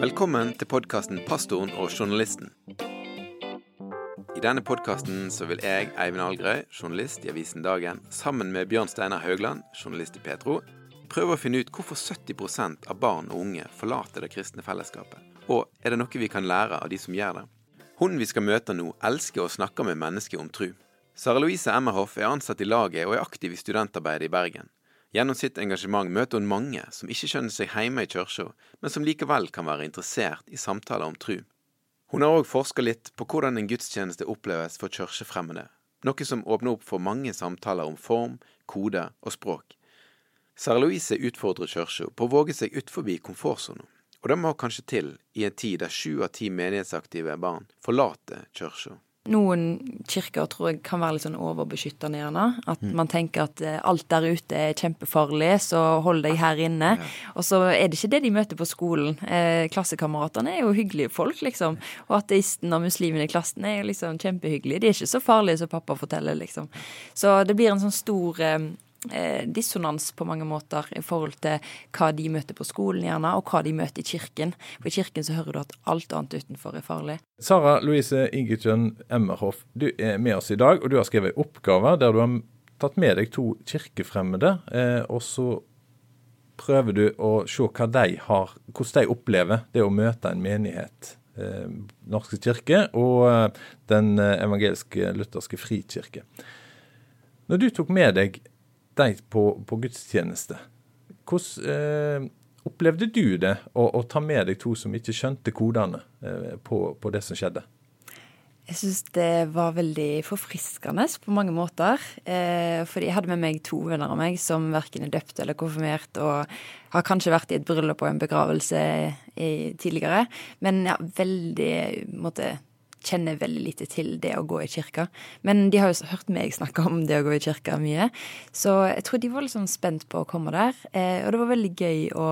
Velkommen til podkasten 'Pastoren og journalisten'. I denne podkasten vil jeg, Eivind Algerøy, journalist i avisen Dagen, sammen med Bjørn Steinar Haugland, journalist i Petro, prøve å finne ut hvorfor 70% av barn og unge forlater det kristne fellesskapet. Og er det noe vi kan lære av de som gjør det? Hun vi skal møte nå, elsker å snakke med mennesker om tru. Sara Louise Emmerhoff er ansatt i laget og er aktiv i studentarbeidet i Bergen. Gjennom sitt engasjement møter hun mange som ikke skjønner seg hjemme i kirka, men som likevel kan være interessert i samtaler om tru. Hun har òg forska litt på hvordan en gudstjeneste oppleves for kirkefremmede, noe som åpner opp for mange samtaler om form, kode og språk. Sarah Louise utfordrer kirka på å våge seg ut forbi komfortsona, og det må kanskje til i en tid der sju av ti menighetsaktive barn forlater kirka. Noen kirker tror jeg kan være litt sånn overbeskyttende, gjerne. At man tenker at eh, alt der ute er kjempefarlig, så hold deg her inne. Og så er det ikke det de møter på skolen. Eh, klassekameratene er jo hyggelige folk, liksom. Og ateisten og muslimene i klassen er jo liksom kjempehyggelige. De er ikke så farlige som pappa forteller, liksom. Så det blir en sånn stor eh, dissonans på mange måter i forhold til hva de møter på skolen, gjerne, og hva de møter i kirken. For i kirken så hører du at alt annet utenfor er farlig. Sara Louise Ingetjøn Emmerhoff, du er med oss i dag, og du har skrevet oppgave der du har tatt med deg to kirkefremmede. Eh, og så prøver du å se hva de har, hvordan de opplever det å møte en menighet. Eh, Norske kirke og eh, Den evangeliske lutherske frikirke. Når du tok med deg de på, på gudstjeneste. Hvordan eh, opplevde du det å, å, ta med deg to som ikke skjønte kodene eh, på, på, det som skjedde? Jeg syns det var veldig forfriskende på mange måter. Eh, fordi jeg hadde med meg to venner av meg som verken er døpt eller konfirmert, og har kanskje vært i et bryllup og en begravelse i, tidligere. Men ja, veldig måtte kjenner veldig lite til det å gå i kirka. Men de har jo hørt meg snakke om det å gå i kirka mye, så jeg tror de var litt sånn spent på å komme der. Eh, og det var veldig gøy å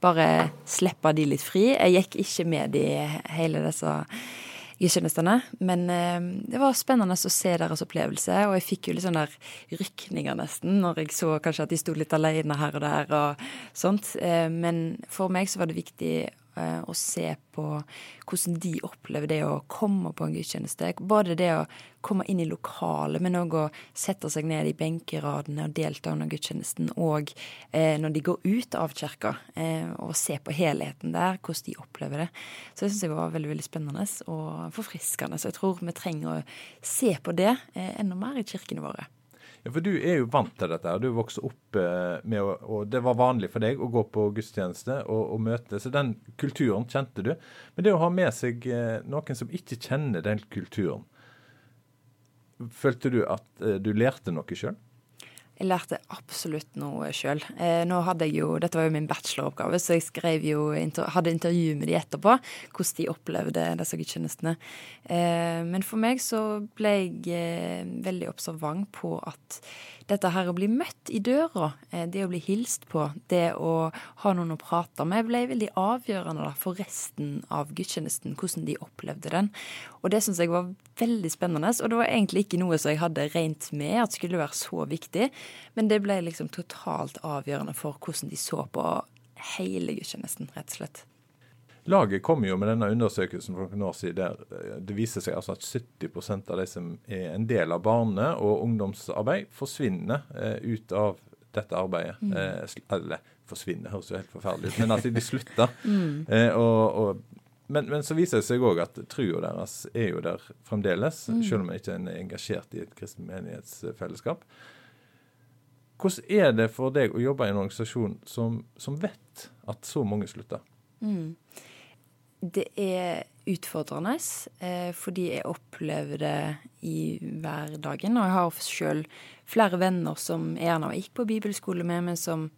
bare slippe de litt fri. Jeg gikk ikke med de hele disse gudstjenestene, men eh, det var spennende å se deres opplevelse, og jeg fikk jo litt sånn der rykninger nesten når jeg så kanskje at de sto litt alene her og der og sånt. Eh, men for meg så var det viktig og se på hvordan de opplever det å komme på en gudstjeneste. Både det å komme inn i lokalet, men òg å sette seg ned i benkeradene og delta under gudstjenesten. Og eh, når de går ut av kirka, eh, og se på helheten der, hvordan de opplever det. Så det syns jeg var veldig veldig spennende og forfriskende. Så jeg tror vi trenger å se på det eh, enda mer i kirkene våre. Ja, For du er jo vant til dette. Du vokste opp eh, med Og det var vanlig for deg å gå på gudstjeneste og, og møte. Så den kulturen kjente du. Men det å ha med seg eh, noen som ikke kjenner den kulturen, følte du at eh, du lærte noe sjøl? Jeg lærte absolutt noe sjøl. Eh, nå hadde jeg jo, Dette var jo min bacheloroppgave, så jeg skrev jo, hadde intervju med de etterpå. Hvordan de opplevde disse gudstjenestene. Eh, men for meg så ble jeg eh, veldig observant på at dette her å bli møtt i døra, eh, det å bli hilst på, det å ha noen å prate med, ble veldig avgjørende for resten av gudstjenesten, hvordan de opplevde den. Og det syns jeg var veldig spennende, og det var egentlig ikke noe som jeg hadde regnet med at skulle være så viktig, men det ble liksom totalt avgjørende for hvordan de så på hele gudstjenesten, rett og slett. Laget kom jo med denne undersøkelsen for noen år siden der eh, det viser seg altså at 70% av de som er en del av barne- og ungdomsarbeid, forsvinner eh, ut av dette arbeidet. Mm. Eh, eller forsvinner, høres jo helt forferdelig ut, men at de slutter. mm. eh, og, og, men, men, så viser det seg òg at trua deres er jo der fremdeles, mm. selv om en ikke er engasjert i et kristent menighetsfellesskap. Hvordan er det for deg å jobbe i en organisasjon som, som vet at så mange slutter? Mm. Det er utfordrende, eh, fordi jeg opplever det i hverdagen. Og jeg har sjøl flere venner som jeg gikk på bibelskole med, men som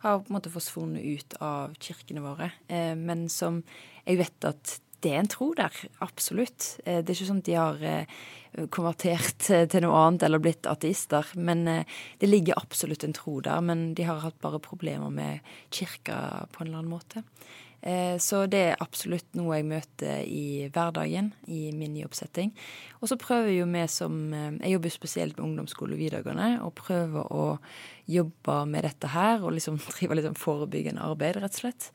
har på en måte forsvunnet ut av kirkene våre. Eh, men som jeg vet at det er en tro der, absolutt. Eh, det er ikke sånn at de har konvertert til noe annet eller blitt ateister. Men det ligger absolutt en tro der. Men de har hatt bare problemer med kirka på en eller annen måte. Eh, så det er absolutt noe jeg møter i hverdagen, i min jobbsetting. Og så prøver jo vi som eh, Jeg jobber spesielt med ungdomsskole og videregående, og prøver å jobbe med dette her og liksom drive litt sånn forebyggende arbeid, rett og slett.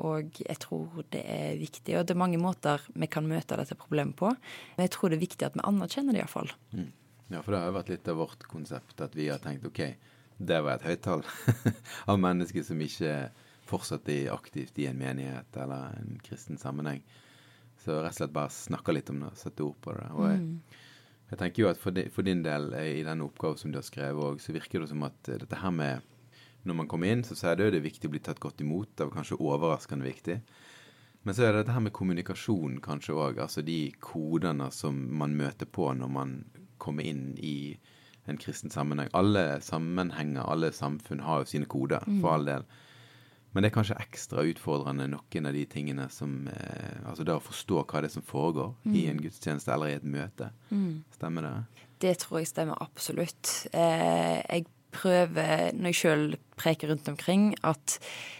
Og jeg tror det er viktig. Og det er mange måter vi kan møte dette problemet på. Men jeg tror det er viktig at vi anerkjenner det, iallfall. Mm. Ja, for det har vært litt av vårt konsept at vi har tenkt OK, det var et høyt tall av mennesker som ikke fortsatt er aktivt i en menighet eller en kristen sammenheng. Så rett og slett bare snakke litt om det, sette ord på det. Og jeg, mm. jeg tenker jo at for, de, for, din del eh, i den oppgaven som du har skrevet òg, så virker det som at eh, dette her med Når man kommer inn, så sier du det er viktig å bli tatt godt imot. Det var kanskje overraskende viktig. Men så er det dette her med kommunikasjon kanskje òg. Altså de kodene som man møter på når man kommer inn i en kristen sammenheng. Alle sammenhenger, alle samfunn har jo sine koder, for mm. all del. Men det er kanskje ekstra utfordrende noen av de tingene som eh, Altså det å forstå hva det er som foregår mm. i en gudstjeneste eller i et møte. Mm. Stemmer det? Det tror jeg stemmer absolutt. Eh, jeg prøver, når jeg sjøl preker rundt omkring, at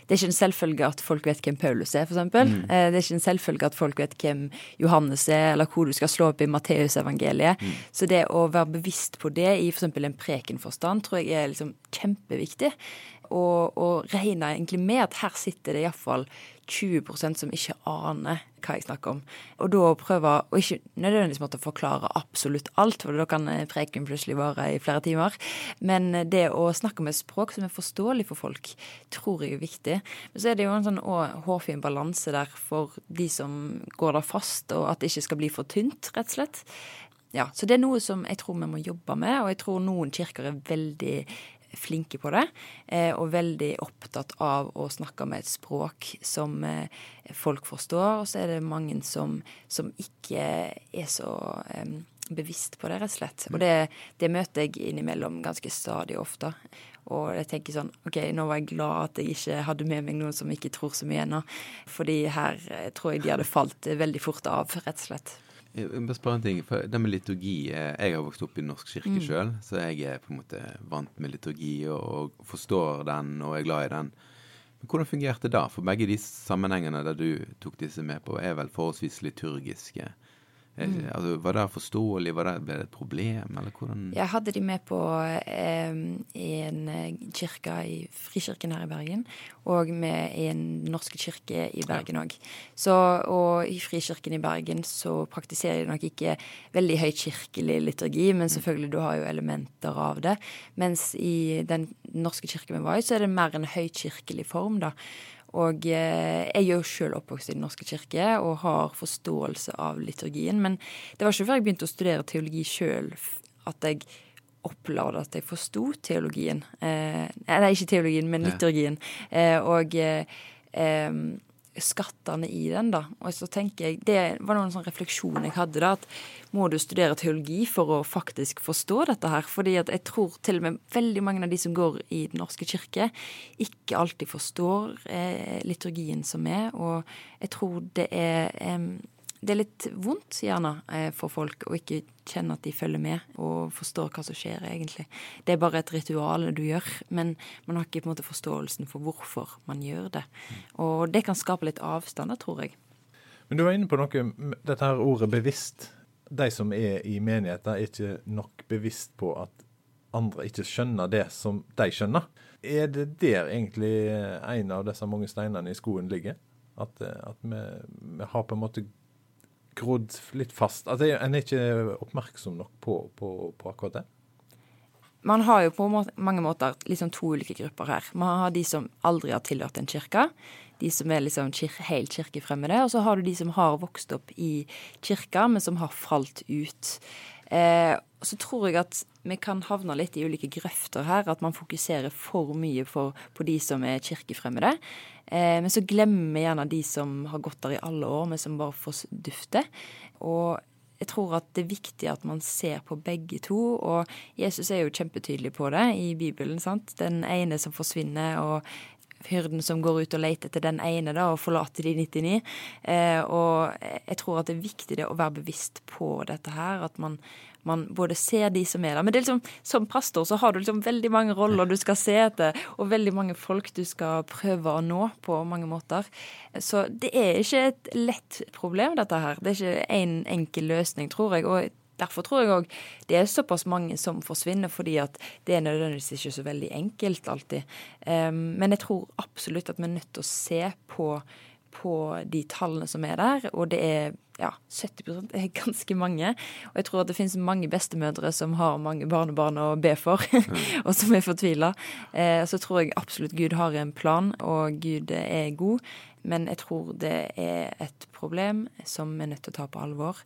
det er ikke en selvfølge at folk vet hvem Paulus er, f.eks. Mm. Eh, det er ikke en selvfølge at folk vet hvem Johannes er, eller hvor du skal slå opp i Matteusevangeliet. Mm. Så det å være bevisst på det i f.eks. en prekenforstand tror jeg er liksom kjempeviktig og, og regna egentlig med at her sitter det iallfall 20% som ikke aner hva jeg snakker om. Og da prøve, å ikke nødvendigvis måtte forklare absolutt alt, for da kan preken plutselig vare i flere timer. Men det å snakke med språk som er forståelig for folk, tror jeg er viktig. Men så er det jo en sånn hårfin balanse der for de som går der fast, og at det ikke skal bli for tynt, rett og slett. Ja, Så det er noe som jeg tror vi må jobbe med, og jeg tror noen kirker er veldig flinke på det, eh, og veldig opptatt av å snakke med et språk som eh, folk forstår. Og så er det mange som, som ikke er så um, bevisst på det, rett og slett. Og det, det møter jeg innimellom ganske stadig ofte. Og jeg tenker sånn OK, nå var jeg glad at jeg ikke hadde med meg noen som ikke tror så mye ennå. Fordi her tror jeg de hadde falt veldig fort av, rett og slett. Bare spør en ting. for Det med liturgi eh, Jeg har vokst opp i norsk kirke mm. sjøl, så jeg er på en måte vant med liturgi og, og forstår den og er glad i den. Men hvordan fungerte det da? For begge de sammenhengene der du tok disse med på, er vel forholdsvis liturgiske. Mm. Altså, var det forståelig? Var det, ble det et problem, eller hvordan Jeg hadde de med på eh, i en eh, kirke i Frikirken her i Bergen, og med i en norsk kirke i Bergen òg. Ja. Og i Frikirken i Bergen så praktiserer de nok ikke veldig høykirkelig liturgi, men mm. selvfølgelig, du har jo elementer av det. Mens i den norske kirken vi var i, så er det mer en høykirkelig form, da. Og eh, jeg er jo sjøl oppvokst i Den norske kirke og har forståelse av liturgien. Men det var ikke før jeg begynte å studere teologi sjøl at jeg opplevde at jeg forsto teologien. Eh, nei, ikke teologien, men liturgien. Eh, og eh, eh skattene i den, da. Og så tenker jeg, Det var noen sånn refleksjon jeg hadde, da. At må du studere teologi for å faktisk forstå dette her? Fordi at jeg tror til og med veldig mange av de som går i Den norske kirke, ikke alltid forstår eh, liturgien som er. Og jeg tror det er eh, det er litt vondt, gjerne, eh, for folk å ikke kjenne at de følger med og forstår hva som skjer, egentlig. Det er bare et ritual du gjør, men man har ikke på en måte forståelsen for hvorfor man gjør det. Og det kan skape litt avstand, tror jeg. Men du var inne på noe, dette her ordet 'bevisst'. De som er i menigheter, er ikke nok bevisst på at andre ikke skjønner det som de skjønner. Er det der egentlig en av disse mange steinene i skoen ligger? At, at vi, vi har på en måte grodd litt fast? Altså, En er ikke oppmerksom nok på, på, på, akkurat det? Man har jo på mange måter liksom to ulike grupper her. Man har de som aldri har tilhørt en kirke. De som er liksom kir helt kirkefremmede. Og så har du de som har vokst opp i kirka, men som har falt ut. Eh, så tror jeg at vi kan havne litt i ulike grøfter her. At man fokuserer for mye for, på de som er kirkefremmede. Eh, men så glemmer vi gjerne de som har gått der i alle år, men som bare får dufte. Og jeg tror at det er viktig at man ser på begge to. Og Jesus er jo kjempetydelig på det i Bibelen. sant? Den ene som forsvinner, og hyrden som går ut og leter etter den ene da, og forlater de 99. Eh, og jeg tror at det er viktig det å være bevisst på dette her. At man, man både ser de som er der. Men det er liksom, som pastor så har du liksom veldig mange roller du skal se etter, og veldig mange folk du skal prøve å nå på mange måter. Så det er ikke et lett problem, dette her. Det er ikke én en enkel løsning, tror jeg. og Derfor tror jeg òg det er såpass mange som forsvinner, fordi at det er nødvendigvis ikke så veldig enkelt alltid. Um, men jeg tror absolutt at vi er nødt til å se på, på de tallene som er der, og det er ja, 70% er ganske mange. Og jeg tror at det finnes mange bestemødre som har mange barnebarn å be for, og som er fortvila. Eh, så tror jeg absolutt Gud har en plan, og Gud er god. Men jeg tror det er et problem som vi er nødt til å ta på alvor.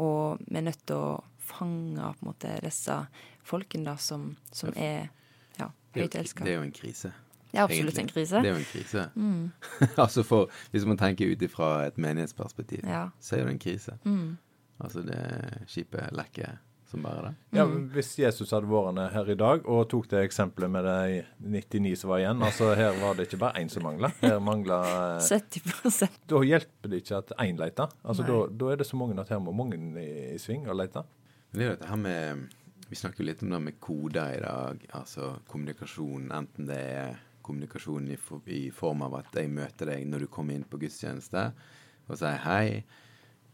Og vi er nødt til å fange på en måte disse folkene da, som, som er ja, høyt elska. Det er jo en krise. Det er absolutt en krise. Det er jo en krise. Mm. altså for, Hvis man tenker ut ifra et menighetsperspektiv, ja. så er det en krise. Mm. Altså det skipet lekker som bare det. Ja, Hvis Jesus hadde vært her i dag og tok det eksempelet med de 99 som var igjen altså Her var det ikke bare én som mangla. Her mangla 70% Da hjelper det ikke at én leter. Altså, da, da, er det så mange at her må mange i, i sving og lete. Det er dette her med Vi snakker jo litt om det med koder i dag. Altså kommunikasjon, enten det er kommunikasjon i, i form av at jeg møter deg når du kommer inn på gudstjeneste og sier hei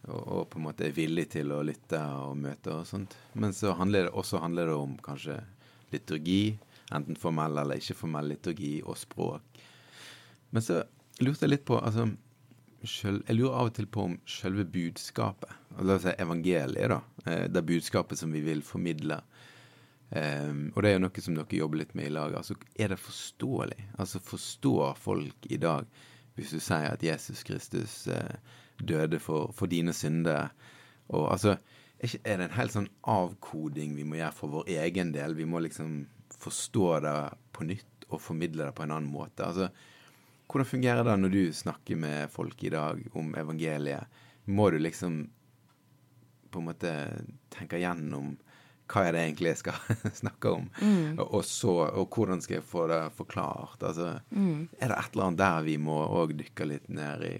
og, og, på en måte er villig til å lytte og møte og sånt. Men så handler det også handler det om kanskje liturgi, enten formell eller ikke formell liturgi, og språk. Men så lurte jeg litt på altså, selv, Jeg lurer av og til på om selve budskapet, la oss si evangeliet, da, eh, det budskapet som vi vil formidle, Um, og det er jo noe som dere jobber litt med i lag. Altså, er det forståelig? Altså, Forstår folk i dag, hvis du sier at Jesus Kristus uh, døde for, for dine synder. Og altså, er det en helt sånn avkoding vi må gjøre for vår egen del? Vi må liksom forstå det på nytt og formidle det på en annen måte. Altså, hvordan fungerer det når du snakker med folk i dag om evangeliet? Må du liksom på en måte tenke gjennom hva er det egentlig jeg skal snakke om, mm. og, så, og, hvordan skal jeg få det forklart? Altså, mm. Er det et eller annet der vi må òg dykke litt ned i?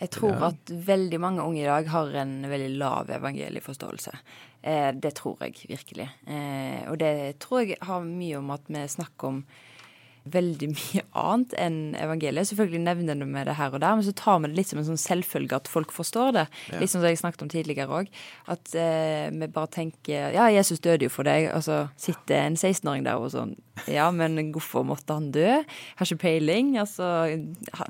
Jeg tror ja. at veldig mange unge i dag har en veldig lav evangelieforståelse. Eh, det tror jeg virkelig. Eh, og det tror jeg har mye om at vi snakker om veldig mye annet enn evangeliet. Selvfølgelig nevner vi det her og der, men så tar vi det litt som en sånn selvfølge at folk forstår det. Ja. Litt som jeg snakket om tidligere òg. At eh, vi bare tenker ja, Jesus døde jo for deg, og så sitter en 16-åring der og sånn ja, men hvorfor måtte han dø? Har ikke peiling. Altså,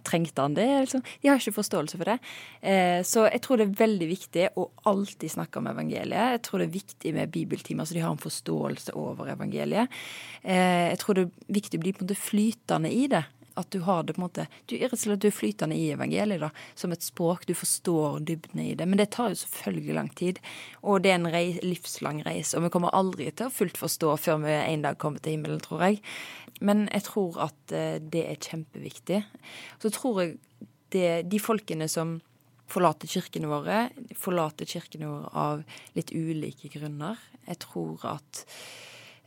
trengte han det? Liksom? De har ikke forståelse for det. Eh, så jeg tror det er veldig viktig å alltid snakke om evangeliet. Jeg tror det er viktig med bibeltimer, så de har en forståelse over evangeliet. Eh, jeg tror det er viktig å bli på en måte flytende i det. At du har det på en måte Du du er flytende i evangeliet, da. Som et språk. Du forstår dybden i det. Men det tar jo selvfølgelig lang tid. Og det er en reis, livslang reis. Og vi kommer aldri til å fullt forstå før vi en dag kommer til himmelen, tror jeg. Men jeg tror at eh, det er kjempeviktig. Så tror jeg det, de folkene som forlater kirkene våre, forlater kirkene våre av litt ulike grunner. Jeg tror at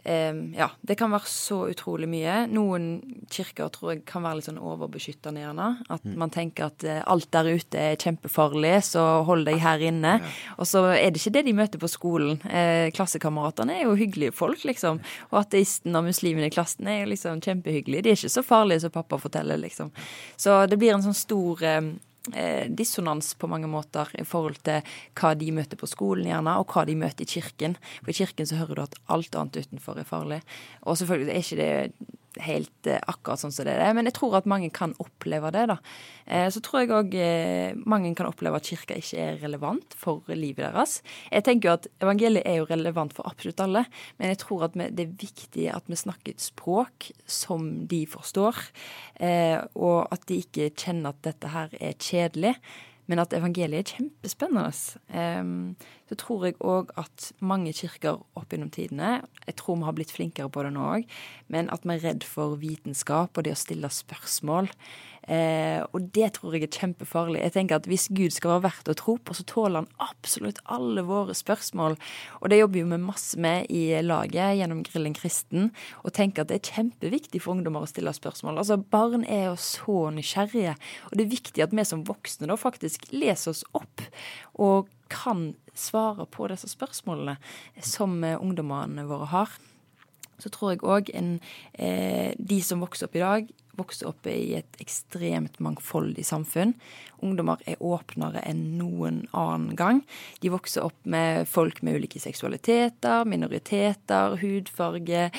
ja, det kan være så utrolig mye. Noen kirker tror jeg kan være litt sånn overbeskyttende, gjerne. At mm. man tenker at uh, alt der ute er kjempefarlig, så hold deg her inne. Ja. Og så er det ikke det de møter på skolen. Eh, klassekameratene er jo hyggelige folk, liksom. Og ateisten og muslimene i klassen er jo liksom kjempehyggelige. De er ikke så farlige som pappa forteller, liksom. Så det blir en sånn stor eh, dissonans på mange måter i forhold til hva de møter på skolen, gjerne, og hva de møter i kirken. For i kirken så hører du at alt annet utenfor er farlig. Og selvfølgelig er ikke det helt eh, akkurat sånn som det er, men jeg tror at mange kan oppleve det, da. Eh, så tror jeg òg eh, mange kan oppleve at kirka ikke er relevant for livet deres. Jeg tenker jo at evangeliet er jo relevant for absolutt alle, men jeg tror at det er viktig at vi snakker et språk som de forstår, og at de ikke kjenner at dette her er kjedelig. Men at evangeliet er kjempespennende. Så tror jeg òg at mange kirker opp gjennom tidene Jeg tror vi har blitt flinkere på det nå òg, men at vi er redd for vitenskap og det å stille spørsmål. Eh, og det tror jeg er kjempefarlig. Jeg tenker at Hvis Gud skal være verdt å tro på, så tåler han absolutt alle våre spørsmål. Og det jobber jo vi masse med i laget gjennom Grillen kristen. Og tenker at det er kjempeviktig for ungdommer å stille spørsmål. Altså Barn er jo så nysgjerrige. Og det er viktig at vi som voksne da faktisk leser oss opp og kan svare på disse spørsmålene som eh, ungdommene våre har. Så tror jeg òg eh, de som vokser opp i dag, vokser opp i et ekstremt mangfoldig samfunn. Ungdommer er åpnere enn noen annen gang. De vokser opp med folk med ulike seksualiteter, minoriteter, hudfarge,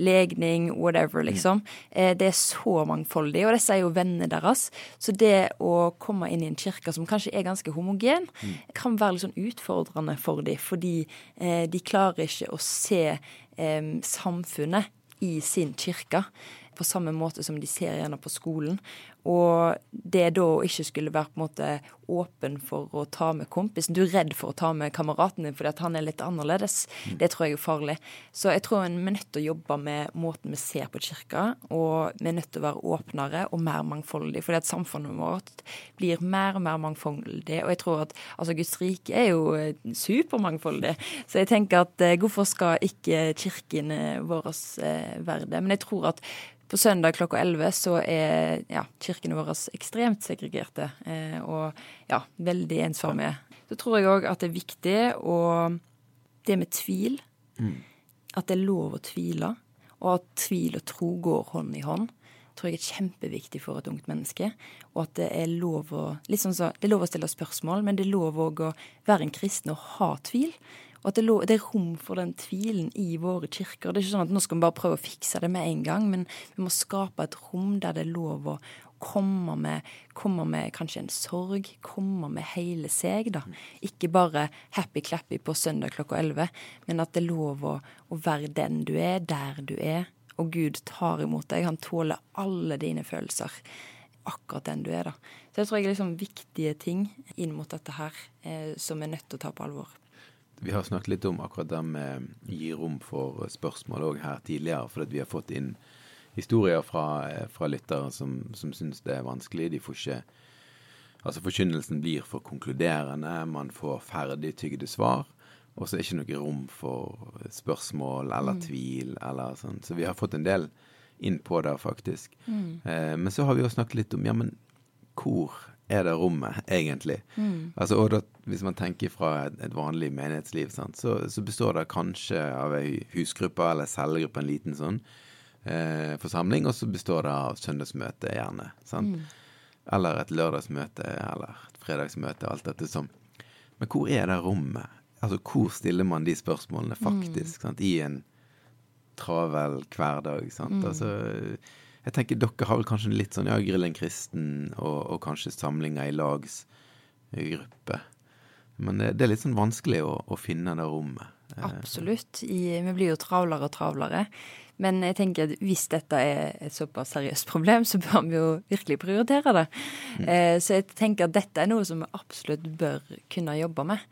legning, whatever, liksom. Eh, det er så mangfoldig, og disse er jo vennene deres. Så det å komme inn i en kirke som kanskje er ganske homogen, kan være litt sånn utfordrende for dem, fordi eh, de klarer ikke å se eh, samfunnet i sin kirke på samme måte som de ser gjerne på skolen. Og det da å ikke skulle være på en måte åpen for å ta med kompisen Du er redd for å ta med kameraten din fordi at han er litt annerledes. Mm. Det tror jeg er farlig. Så jeg tror vi er nødt til å jobbe med måten vi ser på kirka, og vi er nødt til å være åpnere og mer mangfoldig. Fordi at samfunnet vårt blir mer og mer mangfoldig. Og jeg tror at altså Guds rike er jo eh, supermangfoldig. Så jeg tenker at eh, hvorfor skal ikke kirkene våre eh, være det? Men jeg tror at på søndag klokka 11 så er ja, kirkene våre ekstremt segregerte eh, og ja, veldig ensformige. Så tror jeg òg at det er viktig å Det med tvil. Mm. At det er lov å tvile. Og at tvil og tro går hånd i hånd tror jeg er kjempeviktig for et ungt menneske. Og at det er lov å, liksom så, det er lov å stille spørsmål, men det er lov å være en kristen og ha tvil. Og at det, det, er rom for den tvilen i våre kirker. Det er ikke sånn at nå skal vi bare prøve å fikse det med en gang, men vi må skape et rom der det er lov å komme med, komme med kanskje en sorg, komme med hele seg, da. Ikke bare happy-clappy på søndag klokka 11, men at det er lov å, å være den du er, der du er. Og Gud tar imot deg. Han tåler alle dine følelser akkurat den du er, da. Så jeg tror jeg er liksom viktige ting inn mot dette her eh, som er nødt til å ta på alvor. Vi har snakket litt om akkurat det med gi rom for spørsmål òg her tidligere, fordi vi har fått inn historier fra, fra lyttere som, som syns det er vanskelig. De får ikke Altså forkynnelsen blir for konkluderende, man får ferdig tygde svar. Og så er det ikke noe rom for spørsmål eller mm. tvil eller sånn. Så vi har fått en del inn på det, faktisk. Mm. Eh, men så har vi jo snakket litt om ja, men hvor er det rommet, egentlig? Mm. Altså, og da, Hvis man tenker fra et, et vanlig menighetsliv, sant, så, så, består det kanskje av ei husgruppe eller cellegruppe, en liten sånn eh, forsamling, og så består det av søndagsmøte, gjerne. sant? Mm. Eller et lørdagsmøte eller et fredagsmøte, alt dette som Men hvor er det rommet? Altså, hvor stiller man de spørsmålene faktisk, mm. sant, i en travel hverdag, sant? Mm. Altså jeg tenker dere har vel kanskje litt sånn ja, Grillen kristen og, og kanskje samlinger i lagsgruppe. Men det, det, er litt sånn vanskelig å, å finne det rommet. Absolutt. I, vi blir jo travlere og travlere. Men jeg tenker at hvis dette er et såpass seriøst problem, så bør vi jo virkelig prioritere det. Mm. Eh, så jeg tenker at dette er noe som vi absolutt bør kunne jobbe med.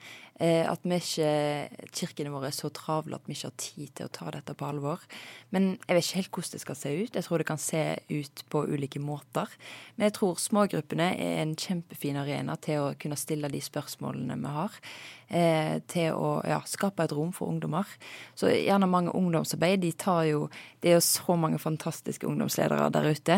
Eh, at vi ikke, kirkene våre er så travle at vi ikke har tid til å ta dette på alvor. Men jeg vet ikke helt hvordan det skal se ut. Jeg tror det kan se ut på ulike måter. Men jeg tror smågruppene er en kjempefin arena til å kunne stille de spørsmålene vi har. Eh, til å ja, skape et rom for ungdommer. Så gjerne mange ungdomsarbeid. De tar jo Det er jo så mange fantastiske ungdomsledere der ute.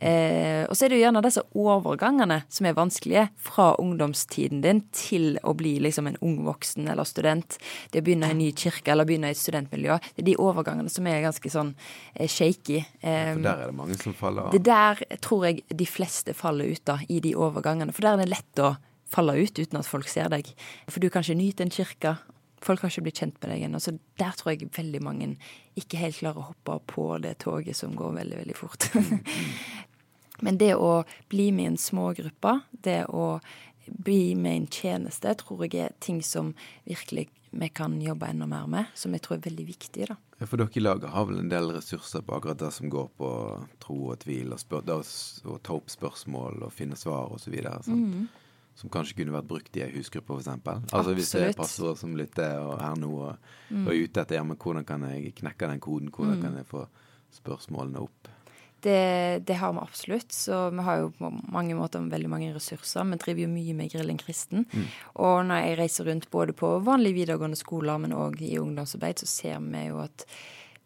Eh, og så er det jo gjerne disse overgangene som er vanskelige. Fra ungdomstiden din til å bli liksom en ung voksen eller student, det å begynne i en ny kirke eller begynne i et studentmiljø, det er de overgangene som er ganske sånn eh, shaky. Ja, for der er det mange som faller av? Det der tror jeg de fleste faller ut av, i de overgangene. For der er det lett å falle ut uten at folk ser deg. For du kan ikke nyte en kirke. Folk har ikke blitt kjent med deg ennå. Så der tror jeg veldig mange ikke helt klarer å hoppe på det toget som går veldig, veldig fort. Men det å bli med i en smågruppe, det å bli med en tjeneste, tror jeg er ting som virkelig vi kan jobbe enda mer med, som jeg tror er veldig viktig. da. Ja, For dere i laget har vel en del ressurser på akkurat det som går på tro og tvil, og, spør, og ta opp spørsmål og finne svar osv. Mm. Som kanskje kunne vært brukt i ei husgruppe, f.eks. Altså Absolutt. hvis det er pastorer som lytter og er nå og, mm. og er ute etter ja, men hvordan kan jeg knekke den koden, hvordan mm. kan jeg få spørsmålene opp? Det, det, har vi absolutt. Så vi har jo på mange måter veldig mange ressurser. Vi driver jo mye med Grillen kristen. Mm. Og når jeg reiser rundt både på vanlige videregående skoler, men òg i ungdomsarbeid, så ser vi jo at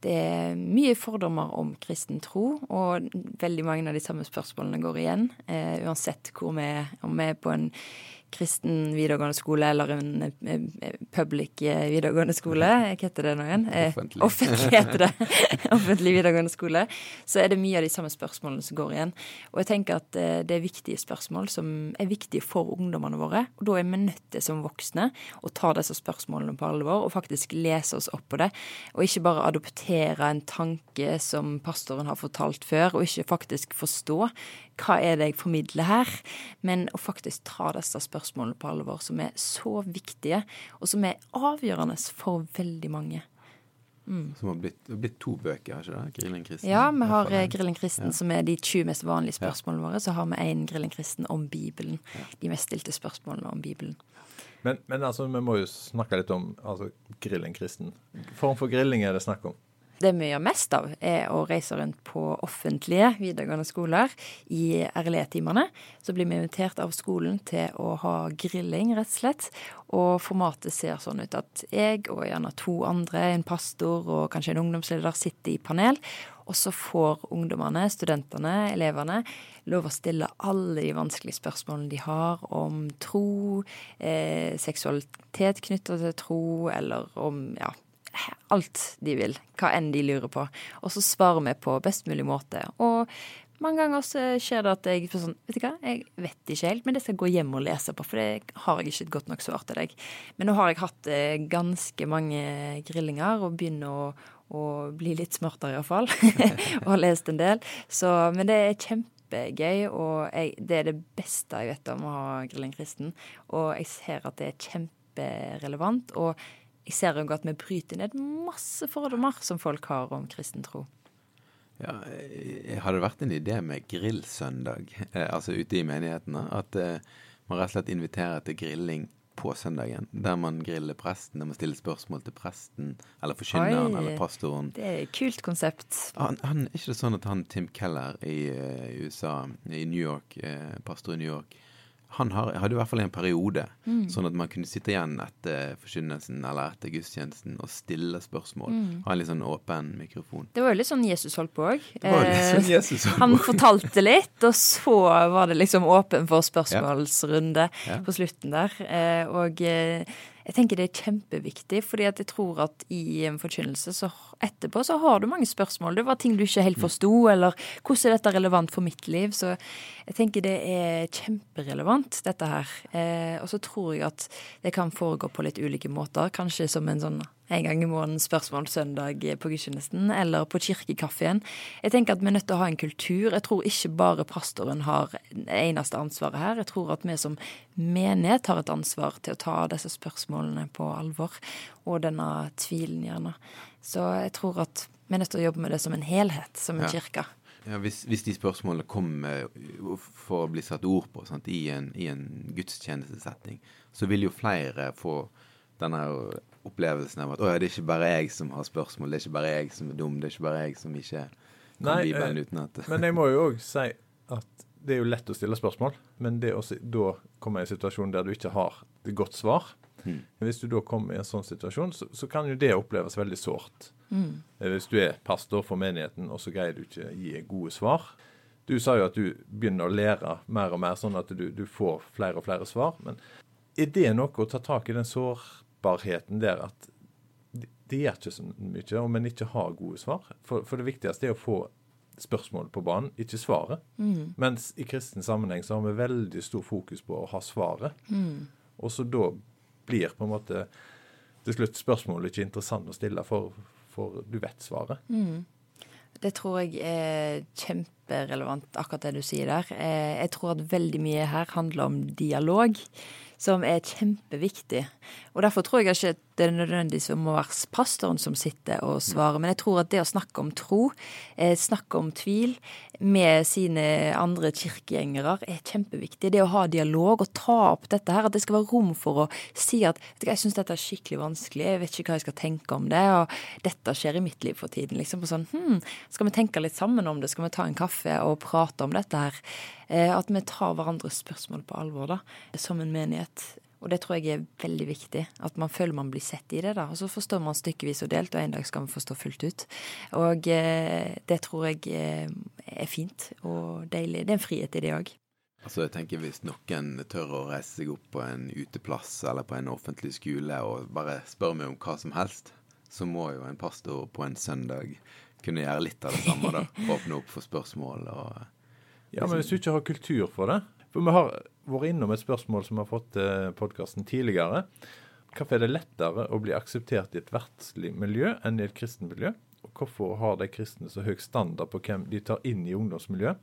det er mye fordommer om kristen tro, og veldig mange av de samme spørsmålene går igjen. Eh, uansett hvor vi er, om vi er på en kristen videregående skole eller en eh, public eh, videregående skole, hva heter det nå igjen? Eh, Offentlig. Offentlig heter det. Offentlig videregående skole. Så er det mye av de samme spørsmålene som går igjen. Og jeg tenker at eh, det er viktige spørsmål som er viktige for ungdommene våre. Og da er vi nødt til som voksne å ta disse spørsmålene på alvor og faktisk lese oss opp på det. Og ikke bare adoptere en tanke som pastoren har fortalt før, og ikke faktisk forstå hva er det jeg formidler her, men å faktisk ta disse spørsmålene på alvor, som er så viktige, og som er avgjørende for veldig mange. Som har blitt, det har blitt to bøker, har ikke det? Grillen kristen. Ja, vi har eh, en. Grillen kristen, som er de 20 mest vanlige spørsmålene våre. Så har vi én Grillen kristen om Bibelen. De mest stilte spørsmålene om Bibelen. Men, men altså, vi må jo snakke litt om altså, grilling kristen. Form for grilling er det snakk om. Det vi gjør mest av, er å reise rundt på offentlige videregående skoler i RLE-timene. Så blir vi invitert av skolen til å ha grilling, rett og slett. Og formatet ser sånn ut at jeg og gjerne to andre, en pastor og kanskje en ungdomsleder, sitter i panel. Og så får ungdommene, studentene, elevene lov å stille alle de vanskelige spørsmålene de har om tro, eh, seksualitet knytta til tro, eller om ja, alt de vil. Hva enn de lurer på. Og så svarer vi på best mulig måte. Og mange ganger så skjer det at jeg får sånn Vet du hva, jeg vet ikke helt, men det skal jeg gå hjem og lese på, for det har jeg ikke et godt nok svar til deg. Men nå har jeg hatt eh, ganske mange grillinger og begynner å, å bli litt smartere iallfall. og har lest en del. Så, men det er kjempegøy, og jeg, det er det beste jeg vet om å ha Grilling kristen. Og jeg ser at det er kjemperelevant. og jeg ser jo at vi bryter ned masse fordommer som folk har om kristen tro. Ja, eh, har det vært en idé med grillsøndag, eh, altså ute i menighetene? At eh, man rett og slett inviterer til grilling på søndagen, der man griller presten, der man stiller spørsmål til presten, eller forkynneren, eller pastoren. Det er et kult konsept. Han, han, er ikke det sånn at han Tim Keller i i USA, i New York, eh, pastor i New York, han har, hadde i hvert fall en periode, Mm. sånn at man kunne sitte igjen etter forkynnelsen eller etter gudstjenesten og stille spørsmål. Ha en litt sånn åpen mikrofon. Det var jo litt sånn Jesus holdt på òg. Litt sånn han fortalte litt, og så var det liksom åpen for spørsmålsrunde Ja. på slutten der. Eh, Og eh, jeg tenker det er kjempeviktig, fordi at jeg tror at i en forkynnelse så etterpå så har du mange spørsmål. Det var ting du ikke helt forsto, eller hvordan er dette relevant for mitt liv? Så jeg tenker det er kjemperelevant, dette her. Eh, og så tror jeg at det kan foregå på litt ulike måter. Kanskje som en sånn en gang i måneden spørsmålssøndag på gudstjenesten, eller på kirkekaffen. Jeg tenker at vi er nødt til å ha en kultur. Jeg tror ikke bare pastoren har eneste ansvaret her. Jeg tror at vi som menighet har et ansvar til å ta disse spørsmålene på alvor, og denne tvilen gjerne. Så jeg tror at vi er nødt til å jobbe med det som en helhet, som en Ja. kirke. Ja, hvis, hvis de spørsmålene kommer for å bli satt ord på sant, i, en, i en gudstjenestesetting, så vil jo flere få denne opplevelsen av at ja, det er ikke bare jeg som har spørsmål, det er ikke bare jeg som er dum, det er ikke bare jeg som ikke kan Nei, Bibelen eh, uten at Men jeg må jo òg si at det er jo lett å stille spørsmål, men det å da komme i en situasjon der du ikke har et godt svar Mm. Hvis du da kommer i en sånn situasjon, så, så kan jo det oppleves veldig sårt. Mm. Hvis du er pastor for menigheten, og så greier du ikke å gi gode svar. Du sa jo at du begynner å lære mer og mer, sånn at du, du får flere og flere svar. Men er det noe å ta tak i den sårbarheten der at det, gjør ikke så mye om en ikke har gode svar? For, for det viktigste er å få spørsmålet på banen, ikke svaret. Mens i kristen sammenheng så har vi veldig stor fokus på å ha svaret. Og så da blir på en måte til slutt spørsmålet ikke interessant å stille, for, for du vet svaret. Det tror jeg er kjemperelevant, akkurat det du sier der. Eh, Jeg tror at veldig mye her handler om dialog, som er kjempeviktig. Og derfor tror jeg ikke det er nødvendigvis må være pastoren som sitter og svarer, men jeg tror at det å snakke om tro, eh, snakke om tvil med sine andre kirkegjengere, er kjempeviktig. Det å ha dialog og ta opp dette her, at det skal være rom for å si at jeg syns dette er skikkelig vanskelig, jeg vet ikke hva jeg skal tenke om det, og dette skjer i mitt liv for tiden. liksom sånn, hm, Skal vi tenke litt sammen om det, skal vi ta en kaffe og prate om dette her? Eh, At vi tar hverandres spørsmål på alvor, da, som en menighet. Og det tror jeg er veldig viktig. At man føler man blir sett i det. da, Og så forstår man stykkevis og delt, og en dag skal man forstå fullt ut. Og eh, det tror jeg eh, er fint og deilig. Det er en frihet i det òg. Altså jeg tenker Hvis noen tør å reise seg opp på en uteplass eller på en offentlig skole og bare spørre meg om hva som helst, så må jo en pastor på en søndag kunne gjøre litt av det samme. da, Åpne opp for spørsmål og Ja, men hvis du ikke har kultur for det For vi har vært innom et spørsmål som har fått til podkasten tidligere. Hvorfor er det lettere å bli akseptert i et verdslig miljø enn i et kristent miljø? Og hvorfor har de kristne så høy standard på hvem de tar inn i ungdomsmiljø?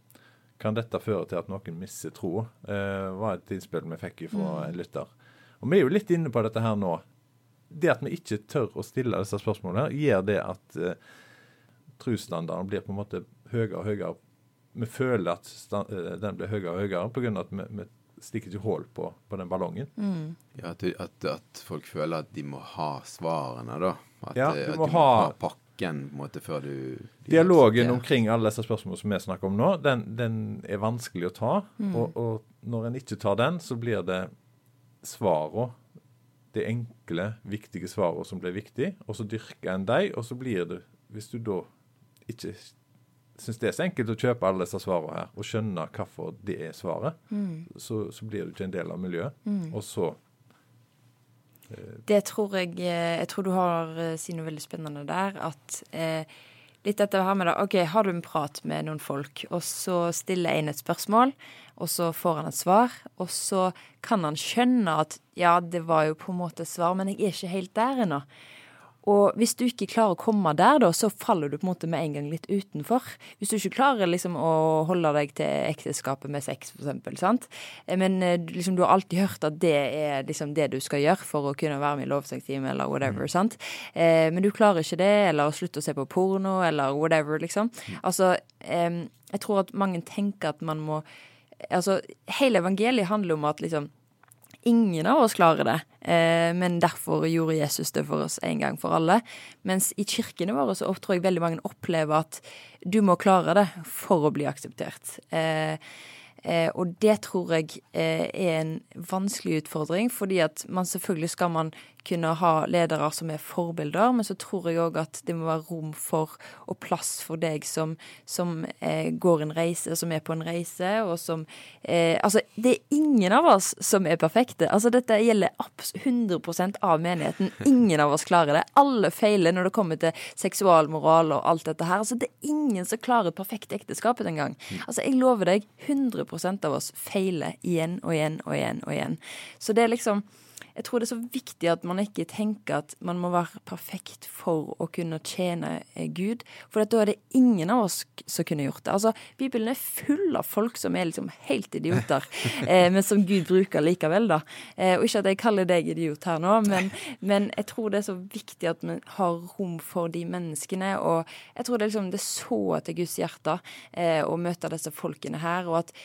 Kan dette føre til at noen mister troa? Eh, var et innspill vi fikk fra en lytter. Og vi er jo litt inne på dette her nå. Det at vi ikke tør å stille disse spørsmålene, gjør det at eh, trosstandarden blir på en måte høyere og høyere. Vi føler at stand, eh, den blir høyere og høyere pga. at vi, vi stikker ikke hull på, på den ballongen. ja, at, at, at folk føler at de må ha svarene, da. At, Ja, eh, du at må de ha- må ha pakken på en måte før du Dialogen omkring alle disse spørsmålene som vi snakker om nå, den, den er vanskelig å ta. Og, og når en ikke tar den, så blir det svarene, de enkle, viktige svarene som blir viktig, og så dyrker en dem, og så blir det Hvis du da ikke syns det er så enkelt å kjøpe alle disse svarene her, og skjønne hvorfor det er svaret, så, så blir du ikke en del av miljøet. Og så Det tror jeg eh, Jeg tror du har sagt sier noe veldig spennende der. At eh, litt dette her med det OK, har du en prat med noen folk, og så stiller en et spørsmål, og så får han et svar, og så kan han skjønne at ja, det var jo på en måte et svar, men jeg er ikke helt der ennå. Og hvis du ikke klarer å komme der, da, så faller du på en måte med en gang litt utenfor. Hvis du ikke klarer liksom å holde deg til ekteskapet med sex, for eksempel, sant. Men eh, liksom, du har alltid hørt at det er liksom det du skal gjøre for å kunne være med i lovsangstime eller whatever, sant. Eh, men du klarer ikke det, eller slutte å se på porno, eller whatever, liksom. Altså, eh, jeg tror at mange tenker at man må Altså, hele evangeliet handler om at liksom Ingen av oss klarer det, eh, men derfor gjorde Jesus det for oss en gang for alle. Mens i kirkene våre så tror jeg veldig mange opplever at du må klare det for å bli akseptert. Eh, eh, og det tror jeg er en vanskelig utfordring, fordi at man selvfølgelig skal man kunne ha ledere som er forbilder, men så tror jeg òg at det må være rom for og plass for deg som, som eh, går en reise, som er på en reise, og som eh, Altså, det er ingen av oss som er perfekte. Altså, dette gjelder abs 100% av menigheten. Ingen av oss klarer det. Alle feiler når det kommer til seksualmoral og alt dette her. Altså, det er ingen som klarer et perfekt ekteskap engang. Altså, jeg lover deg, 100% av oss feiler igjen og igjen og igjen og igjen. Så det er liksom jeg tror det er så viktig at man ikke tenker at man må være perfekt for å kunne tjene eh, Gud. For da er det ingen av oss som kunne gjort det. Altså, Bibelen er full av folk som er liksom helt idioter, eh, men som Gud bruker likevel, da. Eh, og ikke at jeg kaller deg idiot her nå, men, men jeg tror det er så viktig at vi har rom for de menneskene. Og jeg tror det er, liksom, det er så til Guds hjerte eh, å møte disse folkene her. og at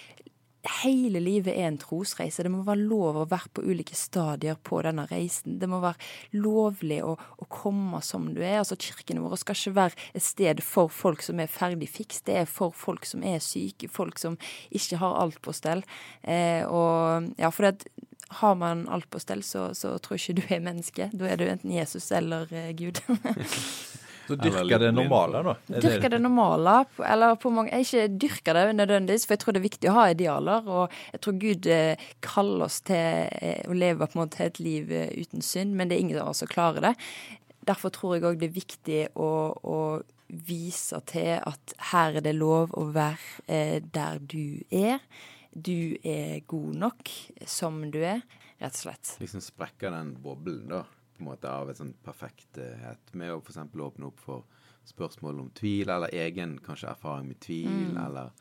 Hele livet er en trosreise. Det må være lov å være på ulike stadier på denne reisen. Det må være lovlig å, å komme som du er. Altså Kirkene våre skal ikke være et sted for folk som er ferdig fiks. Det er for folk som er syke, folk som ikke har alt på stell. Eh, og ja, for det, har man alt på stell, så, så tror ikke du er menneske. Da er du enten Jesus eller eh, Gud. Så dyrker det normale, da. Dyrker det- Dyrke det normale, eller på mange Ikke dyrke det nødvendigvis, for jeg tror det er viktig å ha idealer. Og jeg tror Gud eh, kaller oss til eh, å leve på en måte et liv eh, uten synd, men det er ingen av oss som klarer det. Derfor tror jeg òg det er viktig å, å vise til at her er det lov å være der du er. Du er god nok som du er, rett og slett. liksom sprekker den boblen da, på en måte av et sånn perfekthet, med å eksempel åpne opp for spørsmål om tvil, eller egen kanskje erfaring med tvil, eller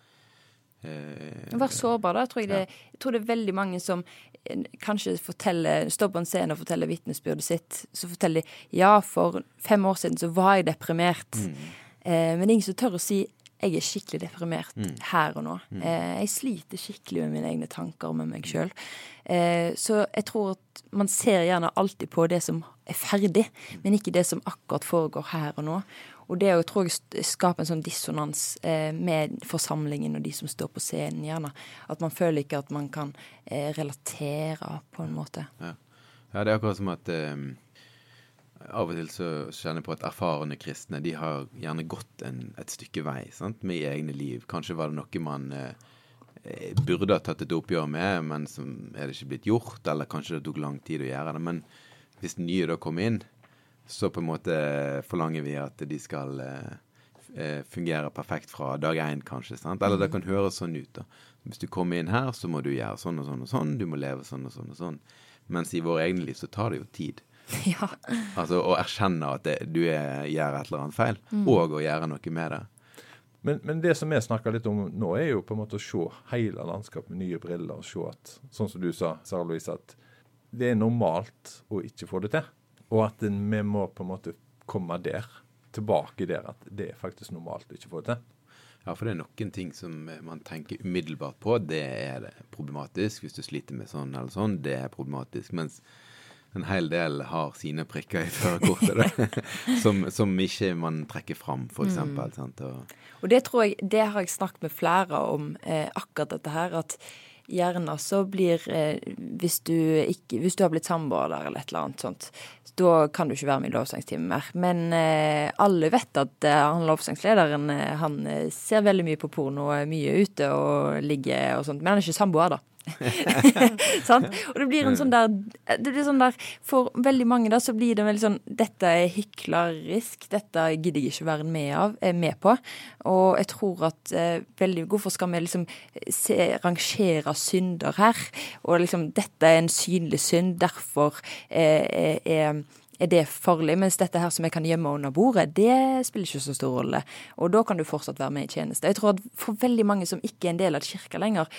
eh, Vær sårbar, da. Tror jeg, det, jeg tror det er veldig mange som eh, kanskje forteller, står på en scene og forteller vitnesbyrdet sitt. Så forteller de ja, for fem år siden så var jeg deprimert. Eh, men det er ingen som tør å si jeg er skikkelig deprimert her og nå. Eh, jeg sliter skikkelig med mine egne tanker og med meg sjøl. Eh, så jeg tror at man ser gjerne alltid på det som er ferdig, men ikke det som akkurat foregår her og nå. Og det å, tror jeg skaper en sånn dissonans eh, med forsamlingen og de som står på scenen, gjerne. At man føler ikke at man kan eh, relatere på en måte. Ja. ja, det er akkurat som at eh, av og til så kjenner jeg på at erfarne kristne de har gjerne gått en, et stykke vei sant? med egne liv. Kanskje var det noe man eh, eh, burde ha tatt et oppgjør med, men som er det ikke blitt gjort, eller kanskje det tok lang tid å gjøre det. Men hvis nye da kommer inn, så på en måte forlanger vi at de skal eh, eh fungere perfekt fra dag én, kanskje. sant? Eller det kan høres sånn ut. da. Hvis du kommer inn her, så må du gjøre sånn og sånn og sånn. Du må leve sånn og sånn og sånn. Mens i våre egne liv så tar det jo tid. Ja. Altså å erkjenne at det, du er, gjør et eller annet feil, og å gjøre noe med det. Men, men det som vi snakker litt om nå, er jo på en måte å se hele landskapet med nye briller. og se at, Sånn som du sa, Sara Louise, at det er normalt å ikke få det til. Og at vi må på en måte komme der, tilbake der, at det er faktisk normalt å ikke få det til. Ja, for det er noen ting som man tenker umiddelbart på. Det er problematisk. Hvis du sliter med sånn eller sånn, det er problematisk. Mens en hel del har sine prikker i førerkortet som, som, ikke man trekker fram, f.eks. Mm. Og, og det tror jeg, det har jeg snakket med flere om, eh, akkurat dette her. at gjerne så blir eh, hvis, du ikke, hvis du har blitt samboer eller et eller annet sånt, da kan du ikke være med i lovsangstimen mer. Men eh, alle vet at eh, han lovsangslederen eh, han eh, ser veldig mye på porno, er mye ute og ligger og sånt. Men han er ikke samboer, da. og det blir en sånn der sånn der For veldig mange da så blir det veldig sånn Dette er hyklerisk. Dette gidder jeg ikke være med, av, er med på. Og jeg tror at eh, veldig Hvorfor skal vi liksom se, rangere synder her? Og liksom Dette er en synlig synd, derfor eh, er er det farlig. Mens dette her som jeg kan gjemme under bordet, det spiller ikke så stor rolle. Og da kan du fortsatt være med i tjeneste. Jeg tror at for veldig mange som ikke er en del av kirka lenger,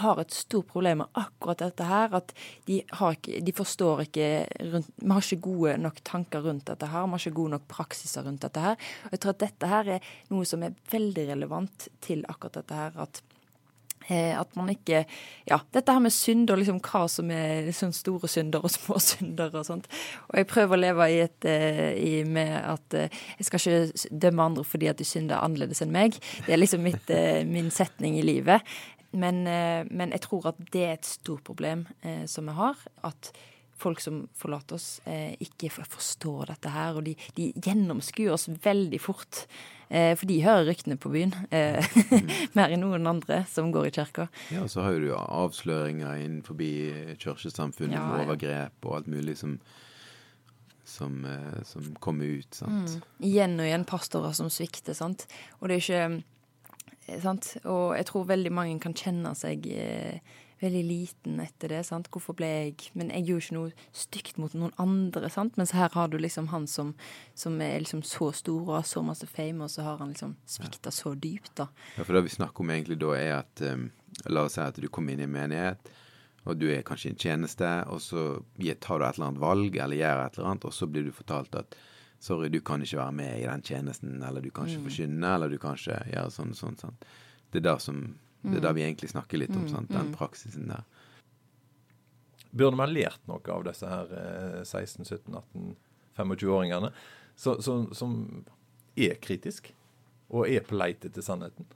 har et stort problem med akkurat dette her. At de, ikke, de forstår ikke rundt Vi har ikke gode nok tanker rundt dette her. Vi har ikke gode nok praksiser rundt dette her. Og jeg tror at dette her er noe som er veldig relevant til akkurat dette her. at at man ikke Ja, dette her med synder, liksom hva som er liksom store synder og små synder og sånt. Og jeg prøver å leve i et eh, i, med at eh, jeg skal ikke dømme andre fordi at de synder annerledes enn meg. Det er liksom mitt, min setning i livet. Men, men, jeg tror at det er et stort problem eh, som vi har. At folk som forlater oss, eh, ikke forstår dette her. Og de, de gjennomskuer oss veldig fort. Eh, for de hører ryktene på byen. Eh, mer enn noen andre som går i kirka. Ja, så har du jo avsløringer innenfor kirkesamfunnet ja, overgrep og alt mulig som som, eh, som kommer ut. sant? Mm. Igjen og igjen pastorer som svikter, sant. Og det er ikke sant? Og jeg tror veldig mange kan kjenne seg eh, veldig liten etter det. sant? Hvorfor ble jeg Men jeg gjorde ikke noe stygt mot noen andre, sant? Mens her har du liksom han som, som er liksom så stor og har så masse fame, og så har han liksom svikta så dypt, da. Ja, for det vi snakker om egentlig da, er at um, La oss si at du kommer inn i en menighet, og du er kanskje i en tjeneste, og så tar du et eller annet valg, eller gjør et eller annet, og så blir du fortalt at sorry, du kan ikke være med i den tjenesten, eller du kan ikke mm. forkynne, eller du kan ikke gjøre sånn og sånn. sånn. Det er det som det er det vi egentlig snakker litt om, mm, sant? den mm. praksisen der. Burde man lært noe av disse her 16-, 17-, 18-, 25-åringene som er kritisk og er på leit etter sannheten?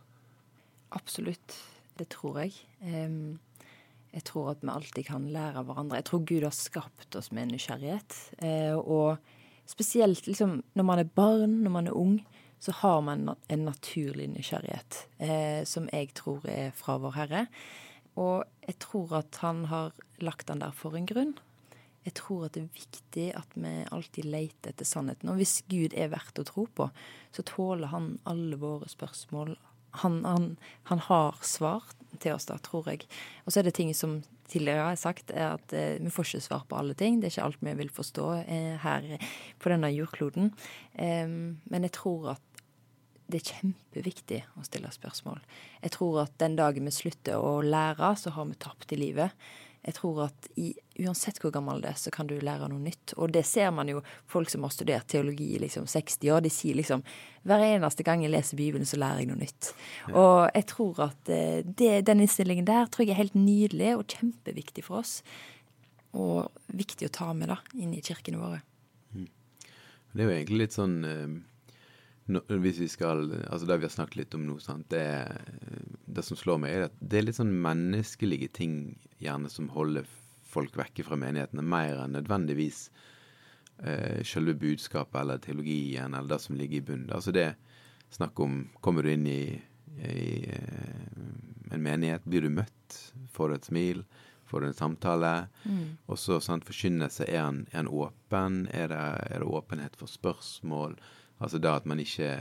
Absolutt. Det tror jeg. Jeg tror at vi alltid kan lære av hverandre. Jeg tror Gud har skapt oss med nysgjerrighet. Eh, og spesielt liksom, når man er barn, når man er ung, så har man en naturlig nysgjerrighet eh, som jeg tror er fra Vår Herre. Og jeg tror at han har lagt den der for en grunn. Jeg tror at det er viktig at vi alltid leter etter sannheten. Og hvis Gud er verdt å tro på, så tåler han alle våre spørsmål. Han, han, han har svar til oss da, tror jeg. Og så er det ting som tidligere har sagt, er at eh, vi får ikke svar på alle ting. Det er ikke alt vi vil forstå eh, her på denne jordkloden. Eh, men jeg tror at det er kjempeviktig å stille spørsmål. Jeg tror at den dagen vi slutter å lære, så har vi tapt i livet. Jeg tror at i, uansett hvor gammel det er, så kan du lære noe nytt. Og det ser man jo folk som har studert teologi i liksom 60 år. De sier liksom hver eneste gang jeg leser Bibelen, så lærer jeg noe nytt. Ja. Og jeg tror at eh, det, den innstillingen der tror jeg er helt nydelig og kjempeviktig for oss. Og viktig å ta med da, inn i kirkene våre. Mm. Det er jo egentlig litt sånn eh, hvis vi skal, altså Det vi har snakket litt om nå, sant? Det, det som slår meg, er at det er litt sånn menneskelige ting gjerne som holder folk vekke fra menighetene, mer enn nødvendigvis eh, selve budskapet eller teologien eller det som ligger i bunnen. Altså det snakk om Kommer du inn i, i eh, en menighet? Blir du møtt? Får du et smil? Får du en samtale? Mm. Og så sant, forkynnelse, er er han åpen? Er det, er det åpenhet for spørsmål? Altså da at man ikke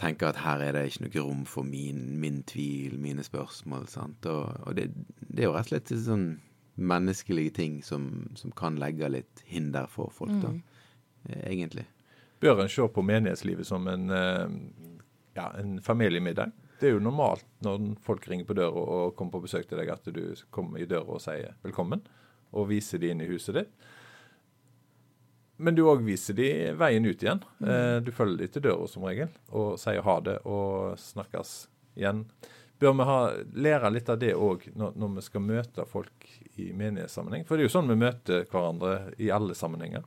tenker at her er det ikke noe rom for min, min tvil, mine spørsmål. sant? Og, og det, det, er jo rett og slett sånn menneskelige ting som, som kan legge litt hinder for folk, da. Mm. Egentlig. Bør en se på menighetslivet som en, eh, ja, en familiemiddag? Det er jo normalt når folk ringer på døra og kommer på besøk til deg, at du kommer i døra og sier velkommen, og viser de inn i huset ditt. Men du òg viser de veien ut igjen. Mm. Du følger de til døra som regel, og sier ha det og snakkes igjen. Bør vi ha, lære litt av det òg når, når vi skal møte folk i menighetssammenheng? For det er jo sånn vi møter hverandre i alle sammenhenger.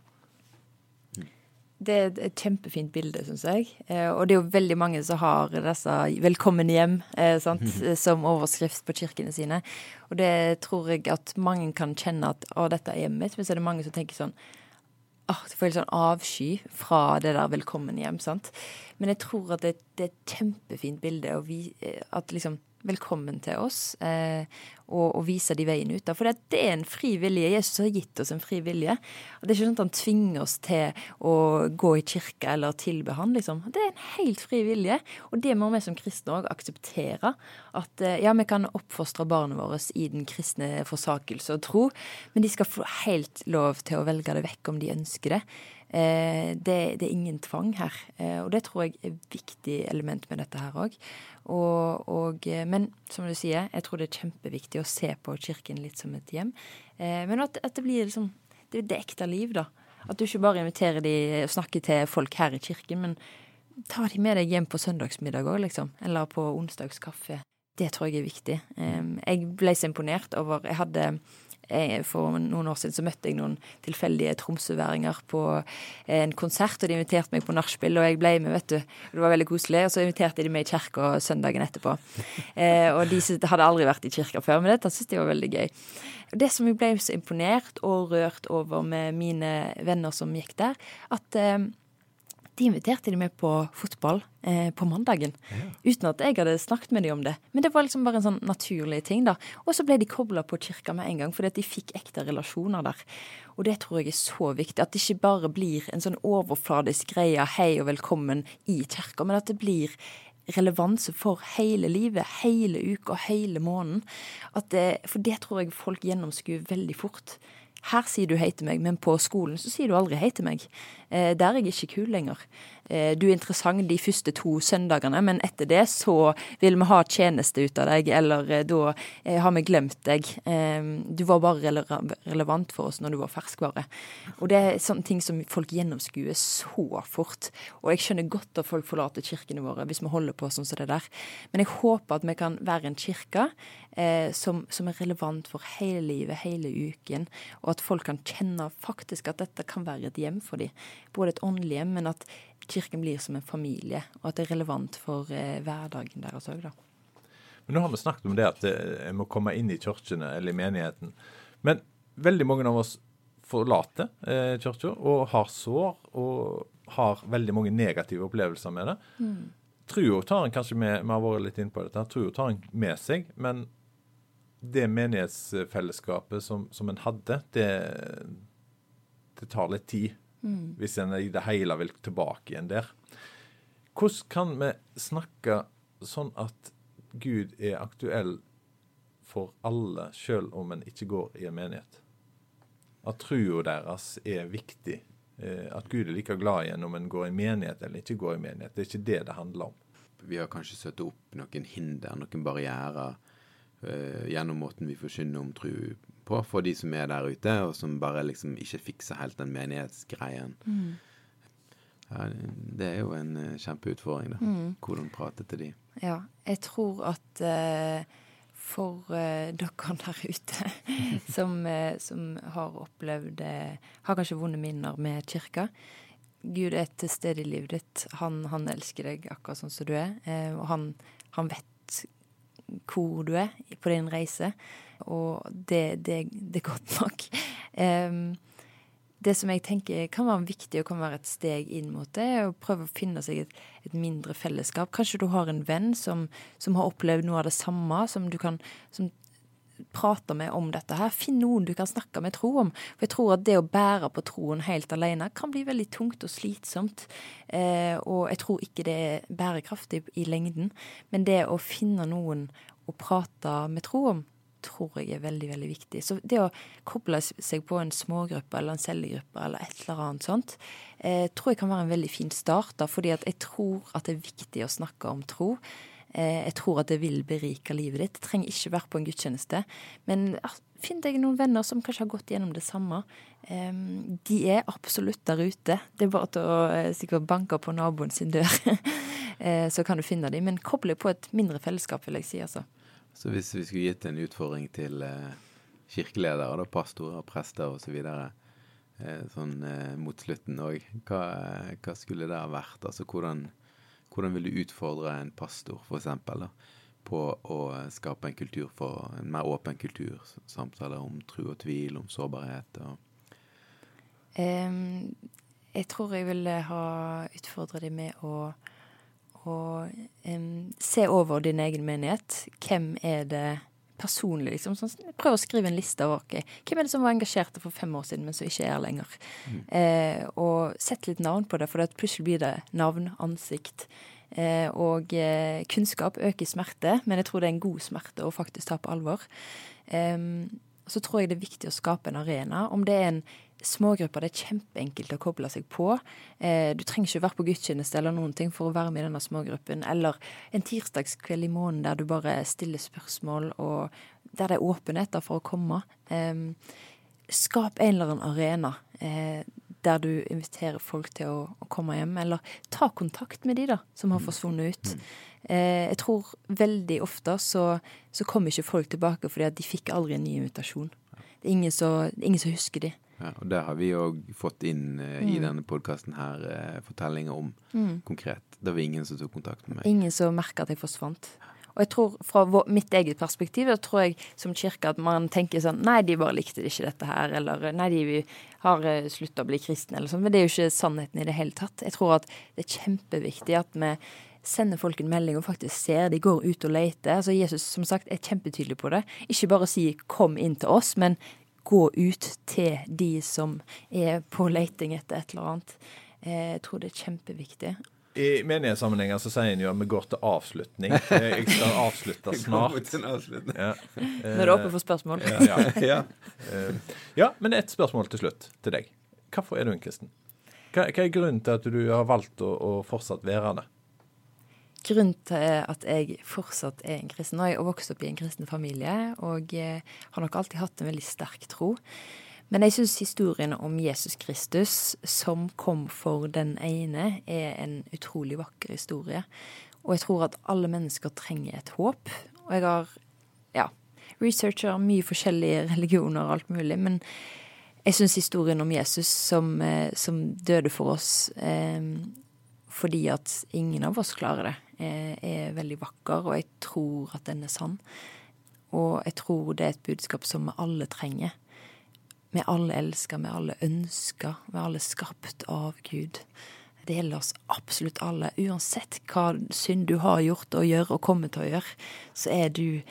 Det er et- kjempefint bilde, syns jeg. Eh, og det er jo veldig mange som har disse 'velkommen hjem' eh, sant? som overskrift på kirkene sine. Og det tror jeg at mange kan kjenne at 'å, dette er hjemmet mitt', men så er det mange som tenker sånn ah, Du får helt sånn avsky fra det der 'velkommen hjem'. sant? Men jeg tror at det, det er et kjempefint bilde å vi, eh, at liksom Velkommen til oss, eh, og, og vise de veien ut. For det, er en fri vilje. Jesus har gitt oss en fri vilje. Det er ikke sånn at han tvinger oss til å gå i kirka eller tilbe han, liksom. Det er en helt fri vilje. Og det må vi som kristne òg akseptere. At eh, ja, vi kan oppfostre barna våre i den kristne forsakelse og tro, men de skal få helt lov til å velge det vekk om de ønsker det. Eh, det, det er ingen tvang her. Eh, og det tror jeg er et viktig element med dette her òg. Og, og, eh, men som du sier, jeg tror det er kjempeviktig å se på kirken litt som et hjem. Men at, at det blir liksom det, er det ekte liv, da. At du ikke bare inviterer de og snakker til folk her i kirken, men ta de med deg hjem på søndagsmiddag òg, liksom. Eller på onsdagskaffe. Det tror jeg er viktig. Jeg ble så imponert over Jeg hadde for noen år siden så møtte jeg noen tilfeldige tromsøværinger på eh, en konsert, og de inviterte meg på nachspiel, og jeg ble med, vet du. Det var veldig koselig. Og så inviterte de meg i kirka søndagen etterpå. Eh, og de hadde aldri vært i kirka før, men dette syntes de var veldig gøy. Det som jeg ble så imponert og rørt over med mine venner som gikk der, at eh, de inviterte de med på fotball eh, på mandagen. Uten at jeg hadde snakket med dem om det. Men det var liksom bare en sånn naturlig ting, da. Og så ble de kobla på kirka med en gang, fordi at de fikk ekte relasjoner der. Og det tror jeg er så viktig. At det ikke bare blir en sånn overfladisk greie, hei og velkommen i kirka, men at det blir relevanse for hele livet, hele uka, hele måneden. Det, for det tror jeg folk gjennomskuer veldig fort. Her sier du hei til meg, men på skolen så sier du aldri hei til meg. Eh, der er jeg ikke kul lenger. Eh, du er interessant de første to søndagene, men etter det så vil vi ha tjeneste ut av deg, eller eh, da eh, har vi glemt deg. Eh, du var bare relevant for oss når du var ferskvare. Og det er sånne ting som folk gjennomskuer så fort. Og jeg skjønner godt at folk forlater kirkene våre hvis vi holder på sånn som det der. Men jeg håper at vi kan være en kirke som, som er relevant for hele livet, hele uken, og at folk kan kjenne faktisk at dette kan være et hjem for dem. Både et åndelig hjem, men at kirken blir som en familie, og at det er relevant for eh, hverdagen deres òg, da. Men nå har vi snakket om det at en jeg må komme inn i kirkene eller i menigheten. Men veldig mange av oss forlater eh, kirka og har sår og har veldig mange negative opplevelser med det. Trua tar en kanskje med, vi har vært litt inne på dette, trua tar en med seg, men det menighetsfellesskapet som, som en hadde, det, det tar litt tid. Hvis en i det hele vil tilbake igjen der. Hvordan kan vi snakke sånn at Gud er aktuell for alle, selv om en ikke går i en menighet? At trua deres er viktig. Eh, At Gud er like glad igjen om en går i menighet eller ikke går i menighet. Det er ikke det det handler om. Vi har kanskje satt opp noen hinder, noen barrierer, eh, gjennom måten vi forkynner om tro på, for de som er der ute, og som bare liksom ikke fikser helt den menighetsgreien. Ja, det er jo en eh, kjempeutfordring, da. Hvordan prate til de. Ja, jeg tror at uh, for uh, dere der ute som, uh, som har opplevd Har kanskje vonde minner med kirka. Gud er til stede i livet ditt. Han, han elsker deg akkurat sånn som du er. Og han, han vet hvor du er på din reise, og det, det, det er godt nok. Um, det som jeg tenker kan være viktig og kan være et steg inn mot det, er å prøve å finne seg et, et mindre fellesskap. Kanskje du har en venn som, som, har opplevd noe av det samme, som du kan som prate med om dette her. Finn noen du kan snakke med tro om. For jeg tror at det å bære på troen helt alene kan bli veldig tungt og slitsomt. Eh, og jeg tror ikke det er bærekraftig i lengden. Men det å finne noen å prate med tro om, tror jeg er veldig veldig viktig. Så det å koble seg på en smågruppe eller en cellegruppe eller et eller annet sånt, eh, tror jeg kan være en veldig fin start. da, fordi at jeg tror at det er viktig å snakke om tro. Eh, jeg tror at det vil berike livet ditt. Det trenger ikke være på en gudstjeneste. Men finn deg noen venner som kanskje har gått gjennom det samme. De er absolutt der ute. Det er bare til å eh, sikkert banke på naboen sin dør, så kan du finne dem. Men koble på et mindre fellesskap, vil jeg si. altså. Så hvis vi skulle gitt en utfordring til eh, kirkeledere, da, pastorer, prester osv. Så videre, sånn eh, mot slutten òg, hva, hva, skulle det ha vært? Altså hvordan, hvordan vil du utfordre en pastor, f.eks., på å skape en kultur for en mer åpen kultur? Samtaler om tro og tvil, om sårbarhet og um, Jeg tror jeg ville ha utfordra dem med å å um, se over din egen menighet. Hvem er det personlig, liksom? Sånn, prøv å skrive en liste over okay. hvem er det som var engasjerte for fem år siden, men som ikke er lenger. Mm. Eh, og sett litt navn på det, for det plutselig blir det navn, ansikt. Eh, og eh, kunnskap øker smerte, men jeg tror det er en god smerte å faktisk ta på alvor. Um, så tror jeg det er viktig å skape en arena. Om det er en smågrupper det er kjempeenkelt å koble seg på. Eh, du trenger ikke være på gudstjeneste eller noen ting for å være med i denne smågruppen. Eller en tirsdagskveld i måneden der du bare stiller spørsmål, og der det er åpenhet for å komme. Skap en eller annen arena eh, der du inviterer folk til å, å, komme hjem. Eller ta kontakt med de da, som har mm. forsvunnet ut. Mm. Eh, jeg tror veldig ofte så, så kommer ikke folk tilbake fordi at de fikk aldri en ny invitasjon. Det er ingen som husker de. Ja, og Det har vi òg fått inn uh, mm. i denne podkasten her, uh, fortellinger om mm. konkret. Det var ingen som tok kontakt med meg. Ingen som merka at jeg forsvant. Og jeg tror fra vår, mitt eget perspektiv, da tror jeg som kirke at man tenker sånn Nei, de bare likte ikke dette her, eller nei, de har eh, slutta å bli kristne, eller sånn. Men det er jo ikke sannheten i det hele tatt. Jeg tror at det er kjempeviktig at vi sender folk en melding og faktisk ser de går ut og leter. Altså Jesus som sagt er kjempetydelig på det. Ikke bare si 'kom inn til oss', men gå ut til de som er på leiting etter et eller annet. Eh, jeg tror det er kjempeviktig. I menighetssammenhenger så sier en jo at vi går til avslutning. Eh, jeg skal avslutte snart. Ja. Nå er det oppe for spørsmål. Ja, ja. ja, men et spørsmål til slutt til deg. Hvorfor er du en kristen? Hva, er grunnen til at du har valgt å, å fortsatt være det? Grunnen til at jeg fortsatt er en kristen. Og jeg har vokst opp i en kristen familie og eh, har nok alltid hatt en veldig sterk tro. Men jeg syns historien om Jesus Kristus som kom for den ene, er en utrolig vakker historie. Og jeg tror at alle mennesker trenger et håp. Og jeg har ja, researcher mye forskjellige religioner og alt mulig, men jeg syns historien om Jesus som, eh, som døde for oss eh, fordi at ingen av oss klarer det, er, er, veldig vakker, og jeg tror at den er sann. Og jeg tror det er et budskap som vi alle trenger. Vi alle elsker, vi alle ønsker, vi alle skapt av Gud. Det gjelder oss absolutt alle. Uansett hva synd du har gjort og gjør og kommer til å gjøre, så er du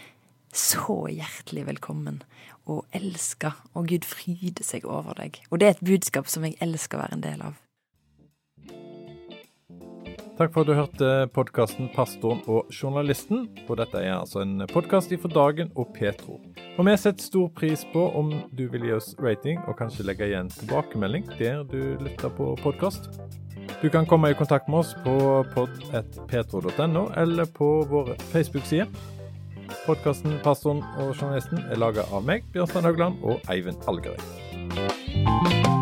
så hjertelig velkommen og elska, og Gud fryder seg over deg. Og det er et budskap som jeg elsker å være en del av. Takk for at du hørte podkasten 'Pastoren og journalisten'. Og dette er altså en podkast ifra Dagen og Petro. Og vi setter stor pris på om du vil gi oss rating og kanskje legge igjen tilbakemelding der du lytter på podkast. Du kan komme i kontakt med oss på pod.petro.no eller på våre Facebook-sider. Podkasten 'Pastoren og journalisten' er laga av meg, Bjørnstein Haugland og Eivind Algerøy.